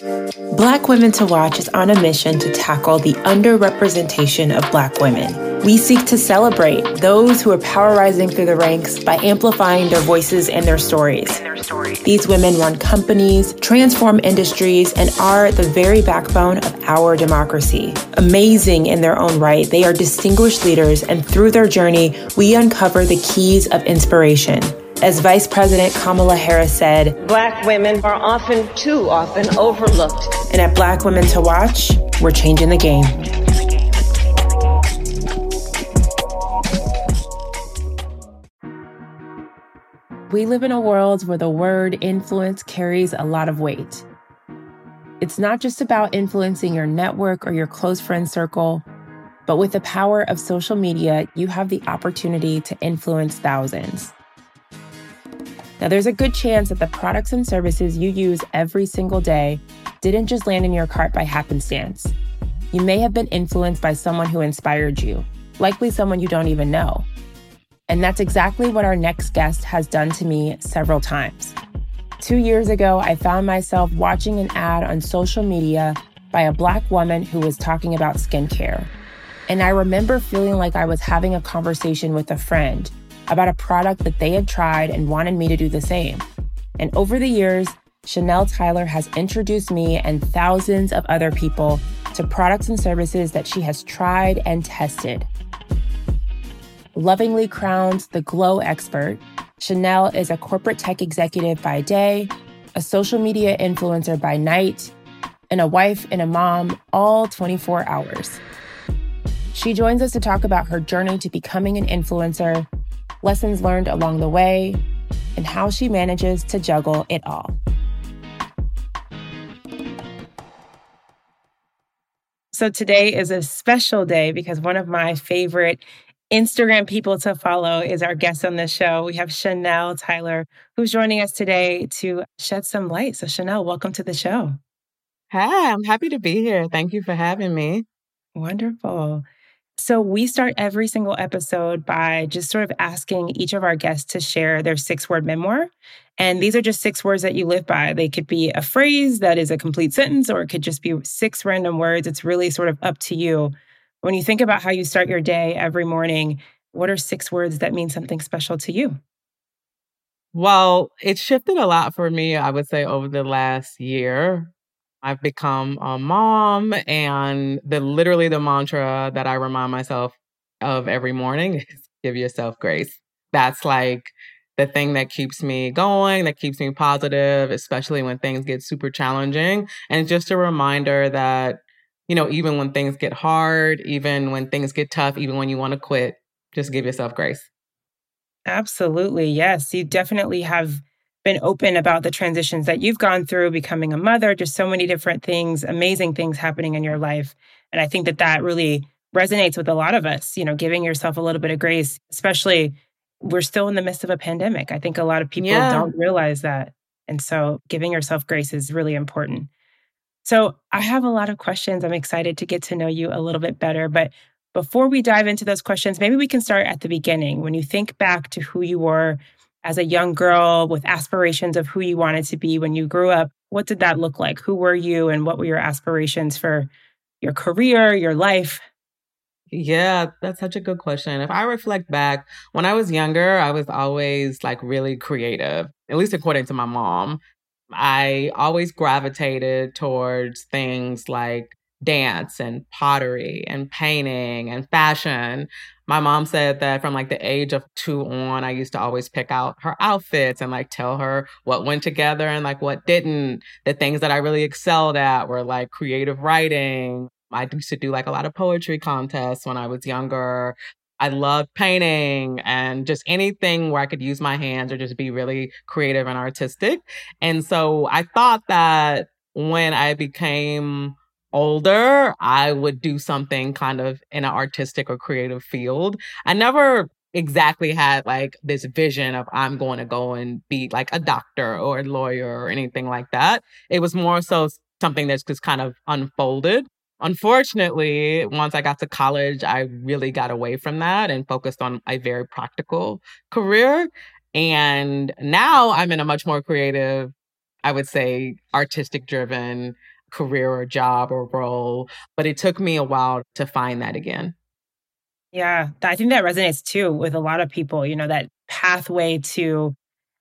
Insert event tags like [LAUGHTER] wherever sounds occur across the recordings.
Black Women to Watch is on a mission to tackle the underrepresentation of Black women. We seek to celebrate those who are power rising through the ranks by amplifying their voices and their stories. These women run companies, transform industries, and are the very backbone of our democracy. Amazing in their own right, they are distinguished leaders, and through their journey, we uncover the keys of inspiration. As Vice President Kamala Harris said, Black women are often, too often, overlooked. And at Black Women to Watch, we're changing the game. We live in a world where the word influence carries a lot of weight. It's not just about influencing your network or your close friend circle, but with the power of social media, you have the opportunity to influence thousands. Now, there's a good chance that the products and services you use every single day didn't just land in your cart by happenstance. You may have been influenced by someone who inspired you, likely someone you don't even know. And that's exactly what our next guest has done to me several times. Two years ago, I found myself watching an ad on social media by a Black woman who was talking about skincare. And I remember feeling like I was having a conversation with a friend about a product that they had tried and wanted me to do the same. And over the years, Chanel Tyler has introduced me and thousands of other people to products and services that she has tried and tested. Lovingly crowned the Glow Expert, Chanel is a corporate tech executive by day, a social media influencer by night, and a wife and a mom all 24 hours. She joins us to talk about her journey to becoming an influencer lessons learned along the way, and how she manages to juggle it all. So, today is a special day because one of my favorite Instagram people to follow is our guest on the show. We have Chanel Tyler, who's joining us today to shed some light. So, Chanel, welcome to the show. Hi, I'm happy to be here. Thank you for having me. Wonderful. So, we start every single episode by just sort of asking each of our guests to share their six word memoir. And these are just six words that you live by. They could be a phrase that is a complete sentence, or it could just be six random words. It's really sort of up to you. When you think about how you start your day every morning, what are six words that mean something special to you? Well, it shifted a lot for me, I would say, over the last year. I've become a mom and the literally the mantra that I remind myself of every morning [LAUGHS] is give yourself grace. That's like the thing that keeps me going, that keeps me positive, especially when things get super challenging. And it's just a reminder that, you know, even when things get hard, even when things get tough, even when you want to quit, just give yourself grace. Absolutely. Yes. You definitely have been open about the transitions that you've gone through, becoming a mother, just so many different things, amazing things happening in your life. And I think that that really resonates with a lot of us, you know, giving yourself a little bit of grace, especially we're still in the midst of a pandemic. I think a lot of people yeah. don't realize that. And so giving yourself grace is really important. So I have a lot of questions. I'm excited to get to know you a little bit better. But before we dive into those questions, maybe we can start at the beginning. When you think back to who you were as a young girl with aspirations of who you wanted to be when you grew up, what did that look like? Who were you and what were your aspirations for your career, your life? Yeah, that's such a good question. If I reflect back, when I was younger, I was always like really creative, at least according to my mom. I always gravitated towards things like dance and pottery and painting and fashion. My mom said that from like the age of two on, I used to always pick out her outfits and like tell her what went together and like what didn't. The things that I really excelled at were like creative writing. I used to do like a lot of poetry contests when I was younger. I loved painting and just anything where I could use my hands or just be really creative and artistic. And so I thought that when I became older, I would do something kind of in an artistic or creative field. I never exactly had like this vision of I'm going to go and be like a doctor or a lawyer or anything like that. It was more so something that's just kind of unfolded. Unfortunately, once I got to college, I really got away from that and focused on a very practical career. And now I'm in a much more creative I would say, artistic driven career or job or role. But it took me a while to find that again. Yeah, I think that resonates too with a lot of people, you know, that pathway to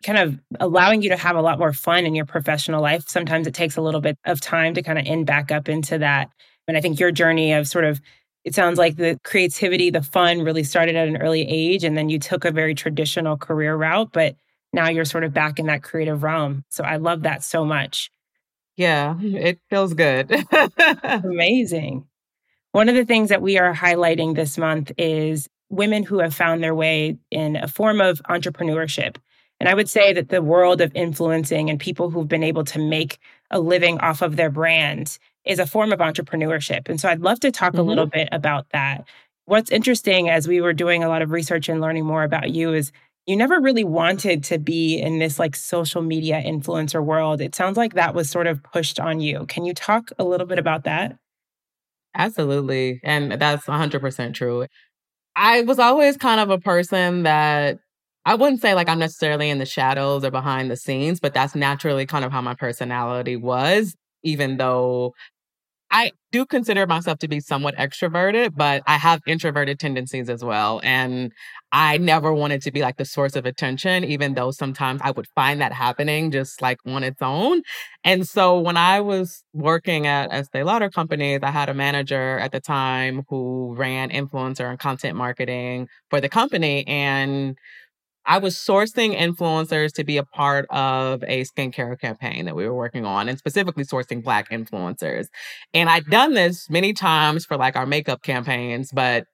kind of allowing you to have a lot more fun in your professional life. Sometimes it takes a little bit of time to kind of end back up into that. And I think your journey of sort of, it sounds like the creativity, the fun really started at an early age. And then you took a very traditional career route, but now you're sort of back in that creative realm. So I love that so much. Yeah, it feels good. [LAUGHS] Amazing. One of the things that we are highlighting this month is women who have found their way in a form of entrepreneurship. And I would say that the world of influencing and people who've been able to make a living off of their brand is a form of entrepreneurship. And so I'd love to talk mm-hmm. a little bit about that. What's interesting as we were doing a lot of research and learning more about you is you never really wanted to be in this like social media influencer world. It sounds like that was sort of pushed on you. Can you talk a little bit about that? Absolutely. And that's 100% true. I was always kind of a person that I wouldn't say like I'm necessarily in the shadows or behind the scenes, but that's naturally kind of how my personality was, even though I do consider myself to be somewhat extroverted, but I have introverted tendencies as well. And I never wanted to be like the source of attention, even though sometimes I would find that happening just like on its own. And so when I was working at Estee Lauder companies, I had a manager at the time who ran influencer and content marketing for the company. And I was sourcing influencers to be a part of a skincare campaign that we were working on and specifically sourcing Black influencers. And I'd done this many times for like our makeup campaigns, but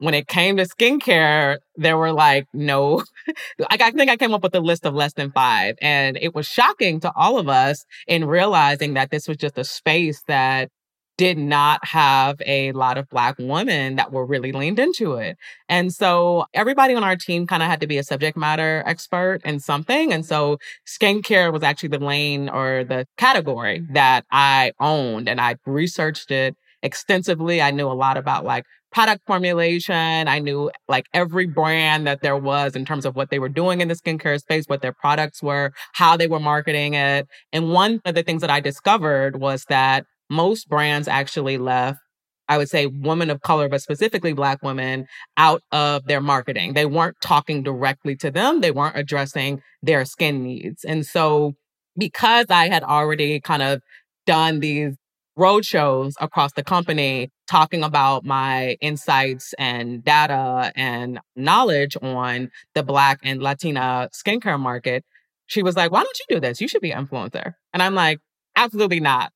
when it came to skincare, there were like no, [LAUGHS] like I think I came up with a list of less than five. And it was shocking to all of us in realizing that this was just a space that did not have a lot of Black women that were really leaned into it. And so everybody on our team kind of had to be a subject matter expert in something. And so skincare was actually the lane or the category that I owned and I researched it extensively. I knew a lot about like product formulation. I knew like every brand that there was in terms of what they were doing in the skincare space, what their products were, how they were marketing it. And one of the things that I discovered was that most brands actually left I would say women of color, but specifically Black women out of their marketing. They weren't talking directly to them. They weren't addressing their skin needs. And so because I had already kind of done these road shows across the company talking about my insights and data and knowledge on the Black and Latina skincare market, she was like, why don't you do this? You should be an influencer. And I'm like, absolutely not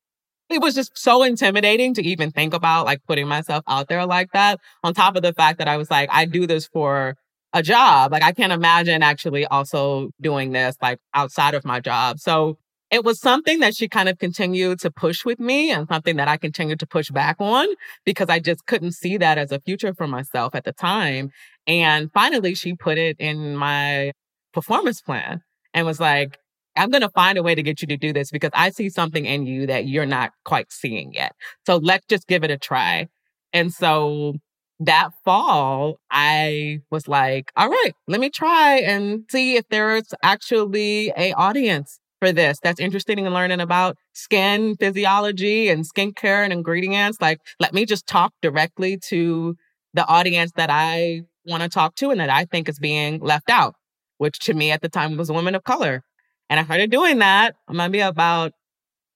it was just so intimidating to even think about like putting myself out there like that. On top of the fact that I was like, I do this for a job. Like I can't imagine actually also doing this like outside of my job. So it was something that she kind of continued to push with me and something that I continued to push back on because I just couldn't see that as a future for myself at the time. And finally, she put it in my performance plan and was like, I'm going to find a way to get you to do this because I see something in you that you're not quite seeing yet. So let's just give it a try. And so that fall, I was like, all right, let me try and see if there's actually a audience for this that's interested in learning about skin physiology and skincare and ingredients. Like, let me just talk directly to the audience that I want to talk to and that I think is being left out, which to me at the time was women of color. And I started doing that maybe about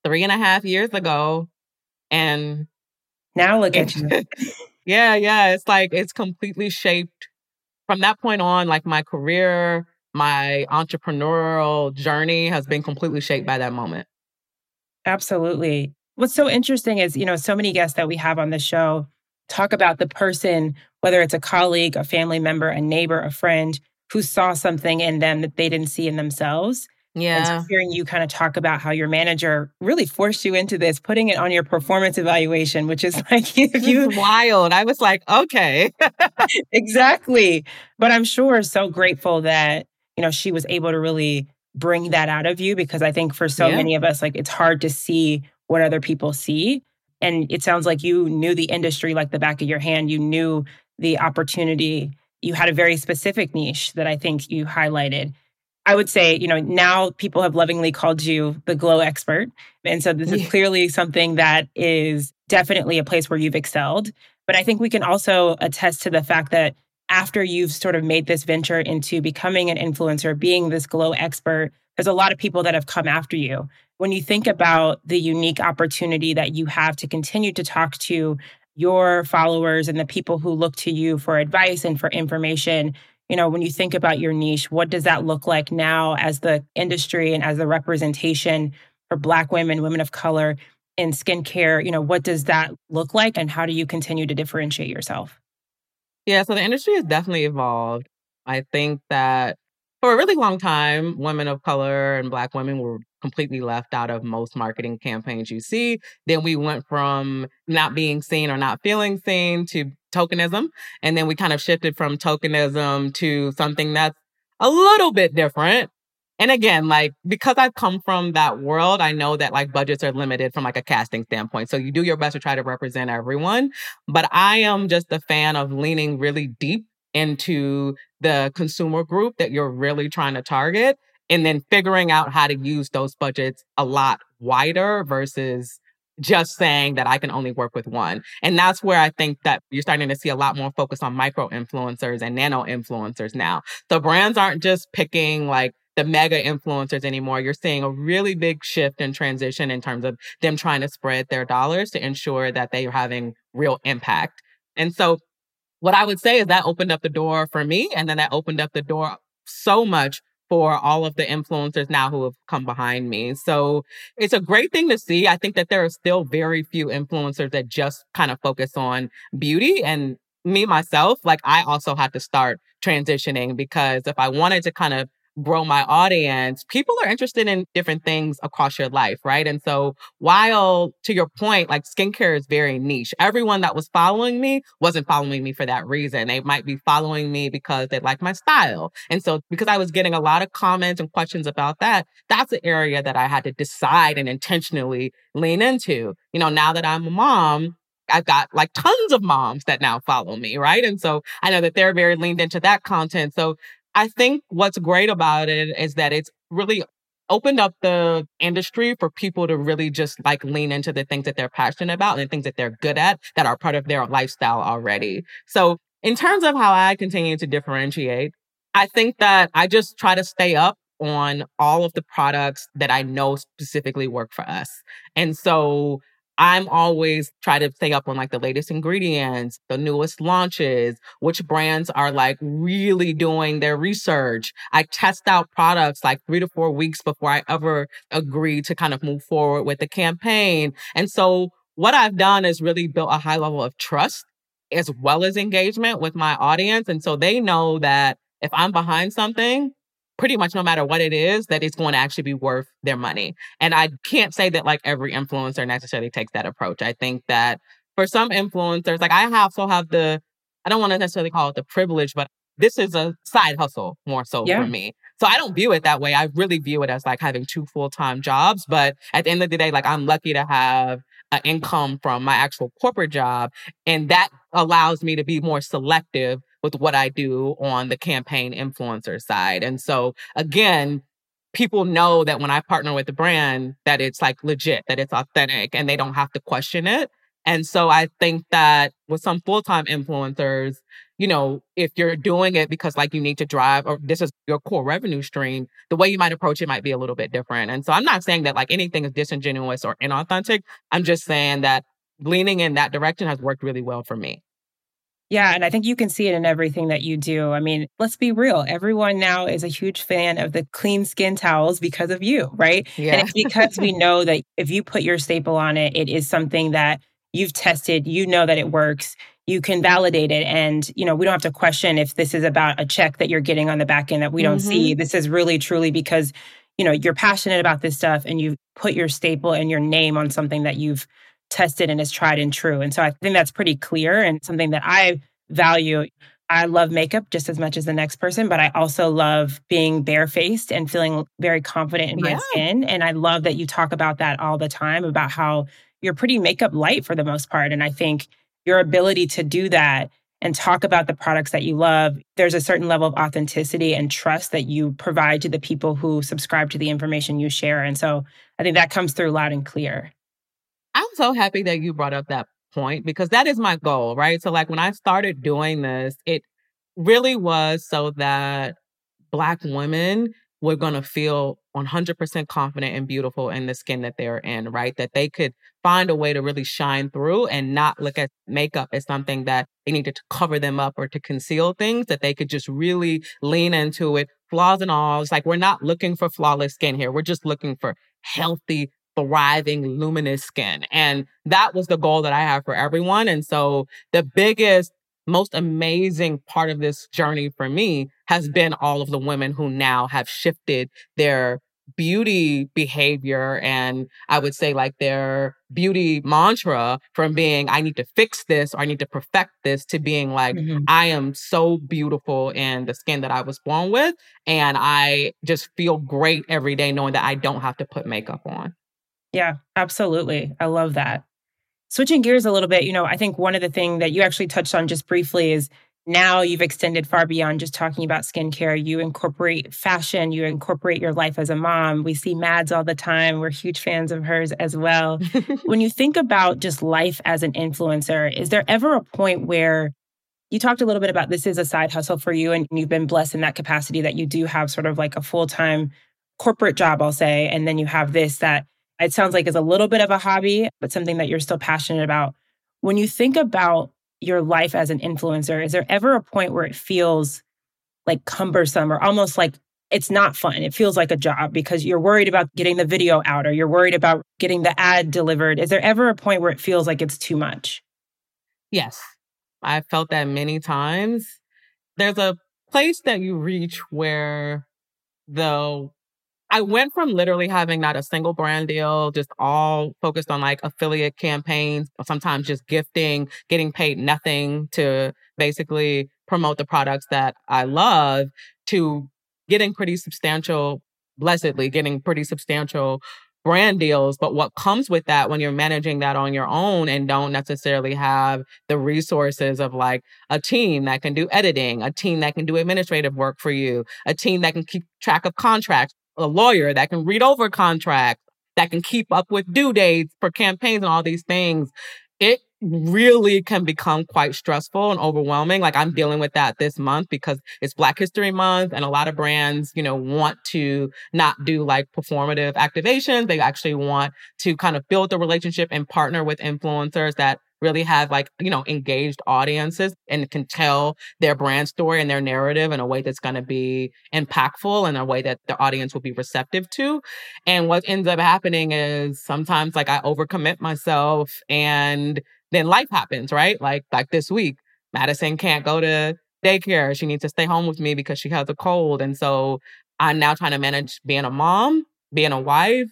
three and a half years ago. And now look at you. [LAUGHS] yeah, yeah. It's like it's completely shaped from that point on, like my career, my entrepreneurial journey has been completely shaped by that moment. Absolutely. What's so interesting is, you know, so many guests that we have on the show talk about the person, whether it's a colleague, a family member, a neighbor, a friend who saw something in them that they didn't see in themselves. Yeah. And so hearing you kind of talk about how your manager really forced you into this, putting it on your performance evaluation, which is [LAUGHS] like if you wild. I was like, okay. [LAUGHS] exactly. But I'm sure so grateful that, you know, she was able to really bring that out of you because I think for so yeah. many of us, like it's hard to see what other people see. And it sounds like you knew the industry like the back of your hand. You knew the opportunity. You had a very specific niche that I think you highlighted. I would say, you know, now people have lovingly called you the glow expert. And so this is clearly something that is definitely a place where you've excelled. But I think we can also attest to the fact that after you've sort of made this venture into becoming an influencer, being this glow expert, there's a lot of people that have come after you. When you think about the unique opportunity that you have to continue to talk to your followers and the people who look to you for advice and for information, you know, when you think about your niche, what does that look like now as the industry and as the representation for Black women, women of color in skincare? You know, what does that look like and how do you continue to differentiate yourself? Yeah, so the industry has definitely evolved. I think that for a really long time, women of color and Black women were completely left out of most marketing campaigns you see. Then we went from not being seen or not feeling seen to tokenism. And then we kind of shifted from tokenism to something that's a little bit different. And again, like because I've come from that world, I know that like budgets are limited from like a casting standpoint. So you do your best to try to represent everyone. But I am just a fan of leaning really deep into the consumer group that you're really trying to target and then figuring out how to use those budgets a lot wider versus just saying that I can only work with one. And that's where I think that you're starting to see a lot more focus on micro influencers and nano influencers now. So brands aren't just picking like the mega influencers anymore. You're seeing a really big shift and transition in terms of them trying to spread their dollars to ensure that they are having real impact. And so what I would say is that opened up the door for me. And then that opened up the door so much for all of the influencers now who have come behind me. So it's a great thing to see. I think that there are still very few influencers that just kind of focus on beauty and me myself, like I also had to start transitioning because if I wanted to kind of grow my audience, people are interested in different things across your life, right? And so while to your point, like skincare is very niche, everyone that was following me wasn't following me for that reason. They might be following me because they like my style. And so because I was getting a lot of comments and questions about that, that's an area that I had to decide and intentionally lean into. You know, now that I'm a mom, I've got like tons of moms that now follow me, right? And so I know that they're very leaned into that content. So I think what's great about it is that it's really opened up the industry for people to really just like lean into the things that they're passionate about and the things that they're good at that are part of their lifestyle already. So in terms of how I continue to differentiate, I think that I just try to stay up on all of the products that I know specifically work for us. And so I'm always try to stay up on like the latest ingredients, the newest launches, which brands are like really doing their research. I test out products like three to four weeks before I ever agree to kind of move forward with the campaign. And so what I've done is really built a high level of trust as well as engagement with my audience. And so they know that if I'm behind something, pretty much no matter what it is, that it's going to actually be worth their money. And I can't say that like every influencer necessarily takes that approach. I think that for some influencers, like I also have the, I don't want to necessarily call it the privilege, but this is a side hustle more so yeah. for me. So I don't view it that way. I really view it as like having two full time jobs. But at the end of the day, like I'm lucky to have an income from my actual corporate job. And that allows me to be more selective with what I do on the campaign influencer side. And so again, people know that when I partner with the brand, that it's like legit, that it's authentic and they don't have to question it. And so I think that with some full-time influencers, you know, if you're doing it because like you need to drive or this is your core revenue stream, the way you might approach it might be a little bit different. And so I'm not saying that like anything is disingenuous or inauthentic. I'm just saying that leaning in that direction has worked really well for me. Yeah, and I think you can see it in everything that you do. I mean, let's be real. Everyone now is a huge fan of the clean skin towels because of you, right? Yeah. And it's because we [LAUGHS] know that if you put your staple on it, it is something that you've tested, you know that it works, you can validate it. And, you know, we don't have to question if this is about a check that you're getting on the back end that we don't mm-hmm. see. This is really truly because, you know, you're passionate about this stuff and you've put your staple and your name on something that you've tested and is tried and true. And so I think that's pretty clear and something that I value. I love makeup just as much as the next person, but I also love being barefaced and feeling very confident in yeah. my skin. And I love that you talk about that all the time about how you're pretty makeup light for the most part. And I think your ability to do that and talk about the products that you love, there's a certain level of authenticity and trust that you provide to the people who subscribe to the information you share. And so I think that comes through loud and clear. I'm so happy that you brought up that point because that is my goal, right? So, like when I started doing this, it really was so that Black women were going to feel 100% confident and beautiful in the skin that they're in, right? That they could find a way to really shine through and not look at makeup as something that they needed to cover them up or to conceal things, that they could just really lean into it, flaws and all. It's like we're not looking for flawless skin here. We're just looking for healthy, thriving, luminous skin. And that was the goal that I have for everyone. And so the biggest most amazing part of this journey for me has been all of the women who now have shifted their beauty behavior and I would say like their beauty mantra from being I need to fix this or I need to perfect this to being like mm-hmm. I am so beautiful in the skin that I was born with and I just feel great every day knowing that I don't have to put makeup on. Yeah, absolutely. I love that. Switching gears a little bit, you know, I think one of the things that you actually touched on just briefly is now you've extended far beyond just talking about skincare. You incorporate fashion, you incorporate your life as a mom. We see Mads all the time. We're huge fans of hers as well. [LAUGHS] when you think about just life as an influencer, is there ever a point where you talked a little bit about this is a side hustle for you and you've been blessed in that capacity that you do have sort of like a full-time corporate job, I'll say, and then you have this that it sounds like is a little bit of a hobby, but something that you're still passionate about. When you think about your life as an influencer, is there ever a point where it feels like cumbersome or almost like it's not fun? It feels like a job because you're worried about getting the video out or you're worried about getting the ad delivered. Is there ever a point where it feels like it's too much? Yes. I've felt that many times. There's a place that you reach where the I went from literally having not a single brand deal, just all focused on like affiliate campaigns, sometimes just gifting, getting paid nothing to basically promote the products that I love to getting pretty substantial, blessedly getting pretty substantial brand deals. But what comes with that when you're managing that on your own and don't necessarily have the resources of like a team that can do editing, a team that can do administrative work for you, a team that can keep track of contracts, a lawyer that can read over contracts, that can keep up with due dates for campaigns and all these things. It really can become quite stressful and overwhelming. Like I'm mm-hmm. dealing with that this month because it's Black History Month and a lot of brands, you know, want to not do like performative activations. They actually want to kind of build the relationship and partner with influencers that really have like, you know, engaged audiences and can tell their brand story and their narrative in a way that's going to be impactful in a way that the audience will be receptive to. And what ends up happening is sometimes like I overcommit myself and then life happens, right? Like, like this week, Madison can't go to daycare. She needs to stay home with me because she has a cold. And so I'm now trying to manage being a mom, being a wife,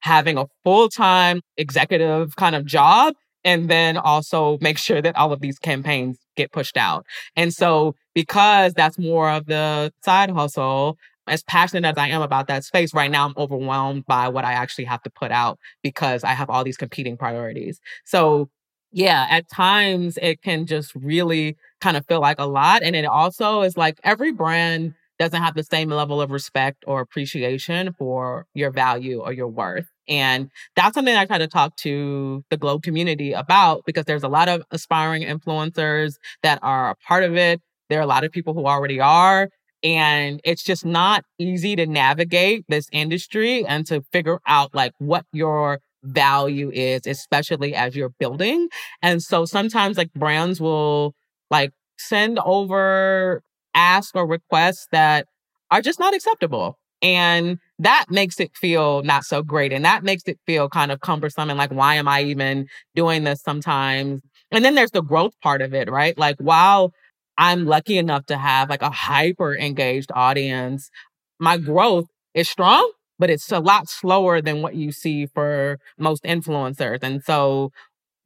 having a full time executive kind of job and then also make sure that all of these campaigns get pushed out. And so because that's more of the side hustle, as passionate as I am about that space, right now I'm overwhelmed by what I actually have to put out because I have all these competing priorities. So yeah, at times it can just really kind of feel like a lot. And it also is like every brand doesn't have the same level of respect or appreciation for your value or your worth. And that's something I try to talk to the Glow community about because there's a lot of aspiring influencers that are a part of it. There are a lot of people who already are. And it's just not easy to navigate this industry and to figure out like what your value is, especially as you're building. And so sometimes like brands will like send over ask or requests that are just not acceptable. And that makes it feel not so great. And that makes it feel kind of cumbersome and like, why am I even doing this sometimes? And then there's the growth part of it, right? Like, while I'm lucky enough to have like a hyper engaged audience, my growth is strong, but it's a lot slower than what you see for most influencers. And so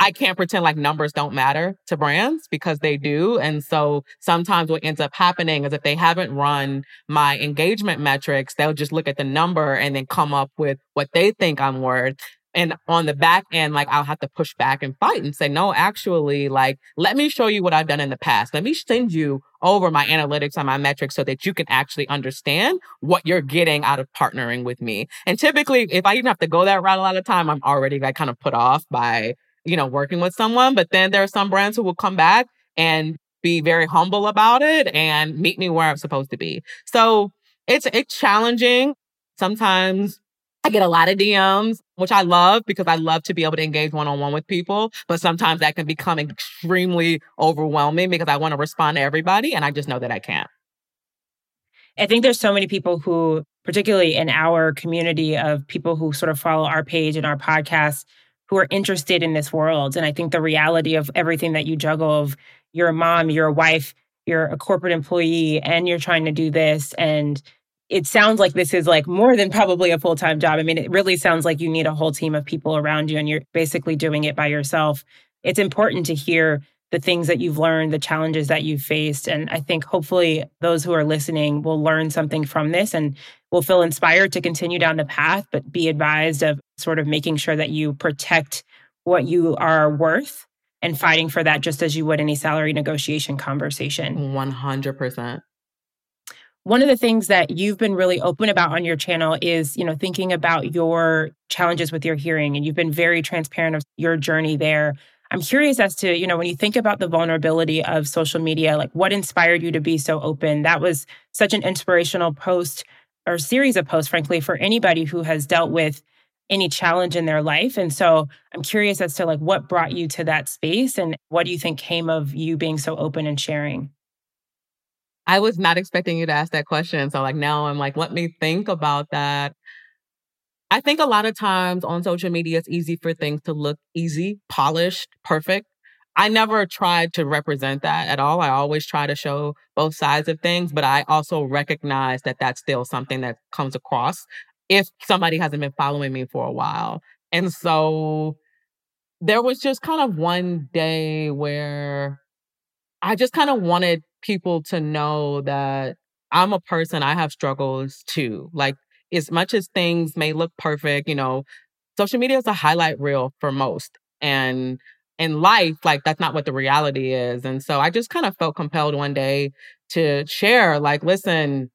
I can't pretend like numbers don't matter to brands because they mm-hmm. do. And so sometimes what ends up happening is if they haven't run my engagement metrics, they'll just look at the number and then come up with what they think I'm worth. And on the back end, like I'll have to push back and fight and say, no, actually, like, let me show you what I've done in the past. Let me send you over my analytics and my metrics so that you can actually understand what you're getting out of partnering with me. And typically, if I even have to go that route a lot of time, I'm already like kind of put off by, you know, working with someone. But then there are some brands who will come back and be very humble about it and meet me where I'm supposed to be. So it's, it's challenging. Sometimes I get a lot of DMs, which I love because I love to be able to engage one on one with people. But sometimes that can become extremely overwhelming because I want to respond to everybody. And I just know that I can't. I think there's so many people who, particularly in our community of people who sort of follow our page and our podcast, who are interested in this world. And I think the reality of everything that you juggle of you're a mom, you're a wife, you're a corporate employee, and you're trying to do this. And it sounds like this is like more than probably a full time job. I mean, it really sounds like you need a whole team of people around you and you're basically doing it by yourself. It's important to hear the things that you've learned, the challenges that you've faced. And I think hopefully those who are listening will learn something from this and will feel inspired to continue down the path, but be advised of sort of making sure that you protect what you are worth and fighting for that just as you would any salary negotiation conversation. 100% one of the things that you've been really open about on your channel is you know thinking about your challenges with your hearing and you've been very transparent of your journey there. I'm curious as to you know when you think about the vulnerability of social media like what inspired you to be so open? That was such an inspirational post or series of posts frankly for anybody who has dealt with any challenge in their life and so i'm curious as to like what brought you to that space and what do you think came of you being so open and sharing I was not expecting you to ask that question. So like now I'm like, let me think about that. I think a lot of times on social media, it's easy for things to look easy, polished, perfect. I never tried to represent that at all. I always try to show both sides of things, but I also recognize that that's still something that comes across if somebody hasn't been following me for a while. And so there was just kind of one day where I just kind of wanted people to know that I'm a person, I have struggles too. Like, as much as things may look perfect, you know, social media is a highlight reel for most. And in life, like, that's not what the reality is. And so I just kind of felt compelled one day to share, like, listen,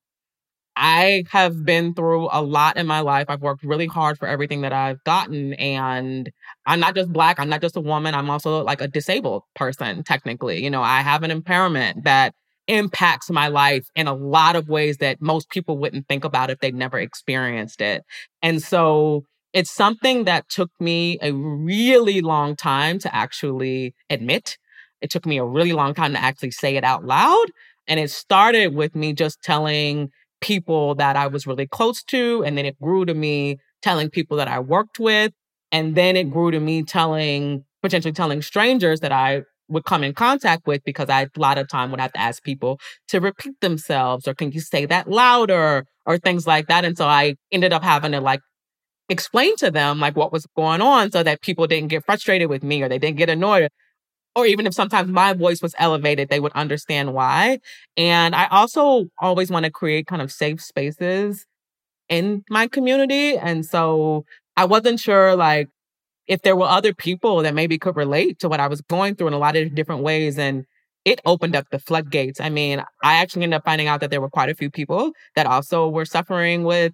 I have been through a lot in my life. I've worked really hard for everything that I've gotten. And I'm not just Black, I'm not just a woman. I'm also like a disabled person, technically. You know, I have an impairment that impacts my life in a lot of ways that most people wouldn't think about if they'd never experienced it. And so it's something that took me a really long time to actually admit. It took me a really long time to actually say it out loud. And it started with me just telling people that I was really close to. And then it grew to me telling people that I worked with. And then it grew to me telling, potentially telling strangers that I would come in contact with because I, a lot of time would have to ask people to repeat themselves or can you say that louder or things like that. And so I ended up having to like explain to them like what was going on so that people didn't get frustrated with me or they didn't get annoyed or even if sometimes my voice was elevated, they would understand why. And I also always want to create kind of safe spaces in my community. And so I wasn't sure like if there were other people that maybe could relate to what I was going through in a lot of different ways. And it opened up the floodgates. I mean, I actually ended up finding out that there were quite a few people that also were suffering with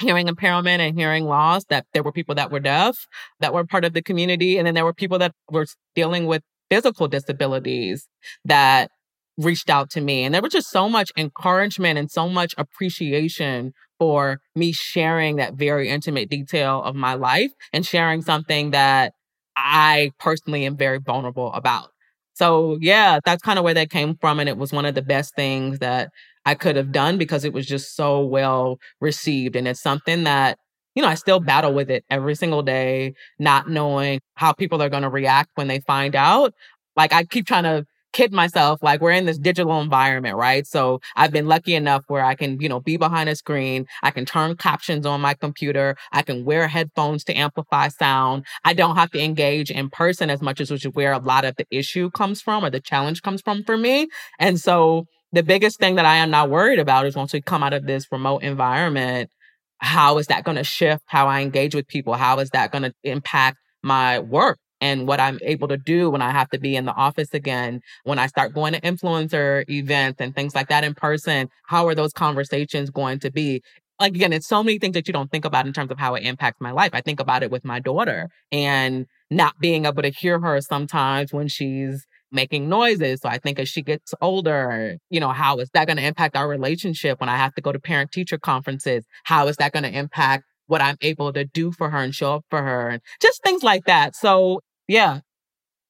hearing impairment and hearing loss, that there were people that were deaf that were part of the community. And then there were people that were dealing with physical disabilities that reached out to me. And there was just so much encouragement and so much appreciation for me sharing that very intimate detail of my life and sharing something that I personally am very vulnerable about. So yeah, that's kind of where that came from. And it was one of the best things that I could have done because it was just so well received. And it's something that you know, I still battle with it every single day, not knowing how people are going to react when they find out. Like I keep trying to kid myself, like we're in this digital environment, right? So I've been lucky enough where I can, you know, be behind a screen. I can turn captions on my computer. I can wear headphones to amplify sound. I don't have to engage in person as much as which is where a lot of the issue comes from or the challenge comes from for me. And so the biggest thing that I am not worried about is once we come out of this remote environment, how is that going to shift how I engage with people? How is that going to impact my work? and what I'm able to do when I have to be in the office again, when I start going to influencer events and things like that in person, how are those conversations going to be? Like, again, it's so many things that you don't think about in terms of how it impacts my life. I think about it with my daughter and not being able to hear her sometimes when she's making noises. So I think as she gets older, you know, how is that going to impact our relationship when I have to go to parent teacher conferences? How is that going to impact what I'm able to do for her and show up for her and just things like that. So yeah,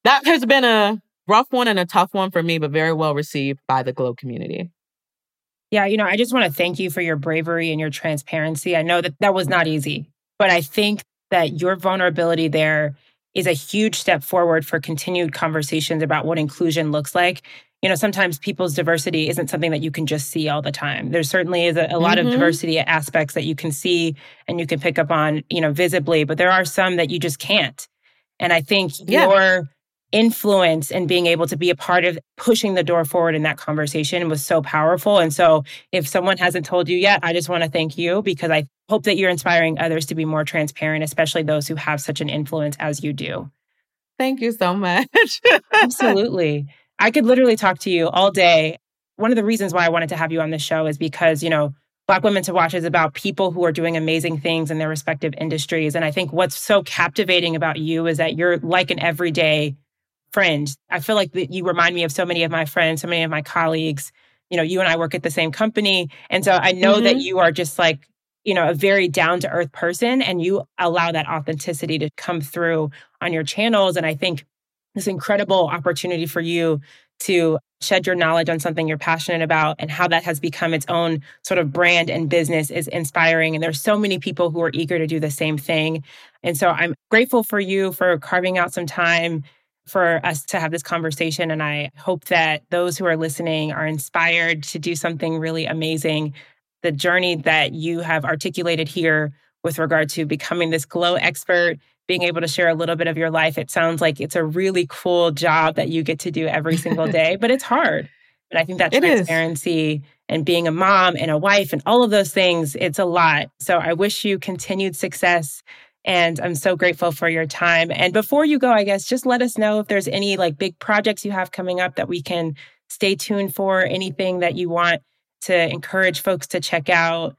that has been a rough one and a tough one for me, but very well received by the Glow community. Yeah, you know, I just want to thank you for your bravery and your transparency. I know that that was not easy, but I think that your vulnerability there is a huge step forward for continued conversations about what inclusion looks like. You know, sometimes people's diversity isn't something that you can just see all the time. There certainly is a, a lot mm-hmm. of diversity aspects that you can see and you can pick up on, you know, visibly, but there are some that you just can't. And I think yeah. your influence and being able to be a part of pushing the door forward in that conversation was so powerful. And so, if someone hasn't told you yet, I just want to thank you because I hope that you're inspiring others to be more transparent, especially those who have such an influence as you do. Thank you so much. [LAUGHS] Absolutely. I could literally talk to you all day. One of the reasons why I wanted to have you on the show is because, you know, Black Women to Watch is about people who are doing amazing things in their respective industries. And I think what's so captivating about you is that you're like an everyday friend. I feel like that you remind me of so many of my friends, so many of my colleagues. You know, you and I work at the same company. And so I know mm-hmm. that you are just like, you know, a very down to earth person and you allow that authenticity to come through on your channels. And I think this incredible opportunity for you to shed your knowledge on something you're passionate about and how that has become its own sort of brand and business is inspiring. And there's so many people who are eager to do the same thing. And so I'm grateful for you for carving out some time for us to have this conversation. And I hope that those who are listening are inspired to do something really amazing. The journey that you have articulated here with regard to becoming this glow expert being able to share a little bit of your life. It sounds like it's a really cool job that you get to do every single day, but it's hard. And I think that [LAUGHS] transparency and being a mom and a wife and all of those things, it's a lot. So I wish you continued success. And I'm so grateful for your time. And before you go, I guess just let us know if there's any like big projects you have coming up that we can stay tuned for, anything that you want to encourage folks to check out.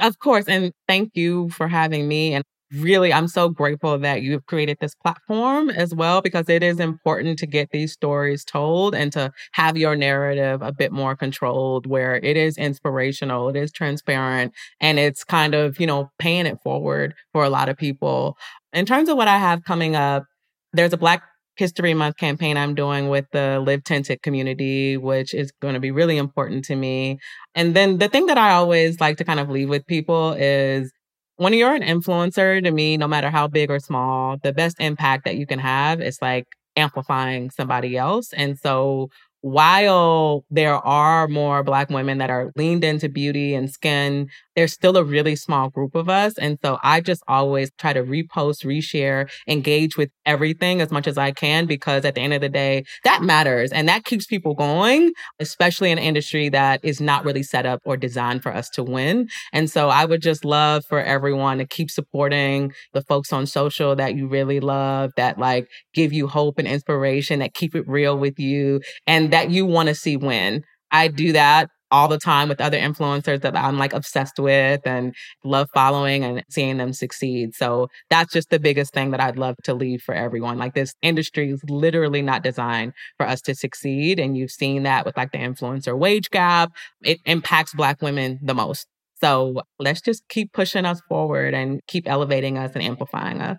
Of course. And thank you for having me. And really, I'm so grateful that you've created this platform as well, because it is important to get these stories told and to have your narrative a bit more controlled where it is inspirational, it is transparent, and it's kind of, you know, paying it forward for a lot of people. In terms of what I have coming up, there's a Black History Month campaign I'm doing with the Live Tinted community, which is going to be really important to me. And then the thing that I always like to kind of leave with people is when you're an influencer, to me, no matter how big or small, the best impact that you can have is like amplifying somebody else. And so while there are more Black women that are leaned into beauty and skin, there's still a really small group of us. And so I just always try to repost, reshare, engage with everything as much as I can, because at the end of the day, that matters and that keeps people going, especially in an industry that is not really set up or designed for us to win. And so I would just love for everyone to keep supporting the folks on social that you really love, that like give you hope and inspiration, that keep it real with you. And that you want to see win. I do that all the time with other influencers that I'm like obsessed with and love following and seeing them succeed. So that's just the biggest thing that I'd love to leave for everyone. Like this industry is literally not designed for us to succeed. And you've seen that with like the influencer wage gap. It impacts Black women the most. So let's just keep pushing us forward and keep elevating us and amplifying us.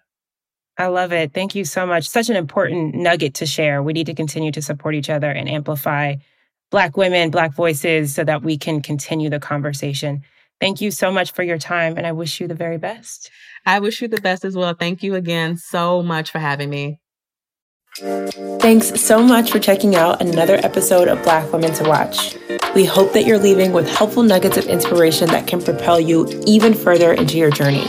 I love it. Thank you so much. Such an important nugget to share. We need to continue to support each other and amplify Black women, Black voices so that we can continue the conversation. Thank you so much for your time, and I wish you the very best. I wish you the best as well. Thank you again so much for having me. Thanks so much for checking out another episode of Black Women to Watch. We hope that you're leaving with helpful nuggets of inspiration that can propel you even further into your journey.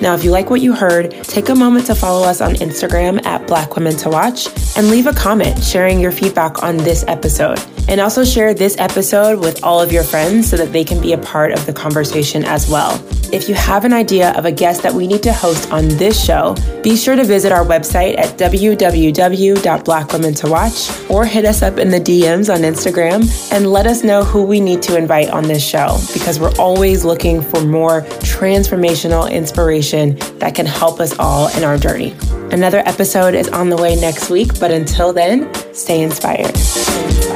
Now, if you like what you heard, take a moment to follow us on Instagram at Black Women to Watch and leave a comment sharing your feedback on this episode. And also share this episode with all of your friends so that they can be a part of the conversation as well. If you have an idea of a guest that we need to host on this show, be sure to visit our website at www.blackwomentowatch or hit us up in the DMs on Instagram and let us know who we need to invite on this show because we're always looking for more transformational inspiration that can help us all in our journey. Another episode is on the way next week, but until then, stay inspired. Stay inspired.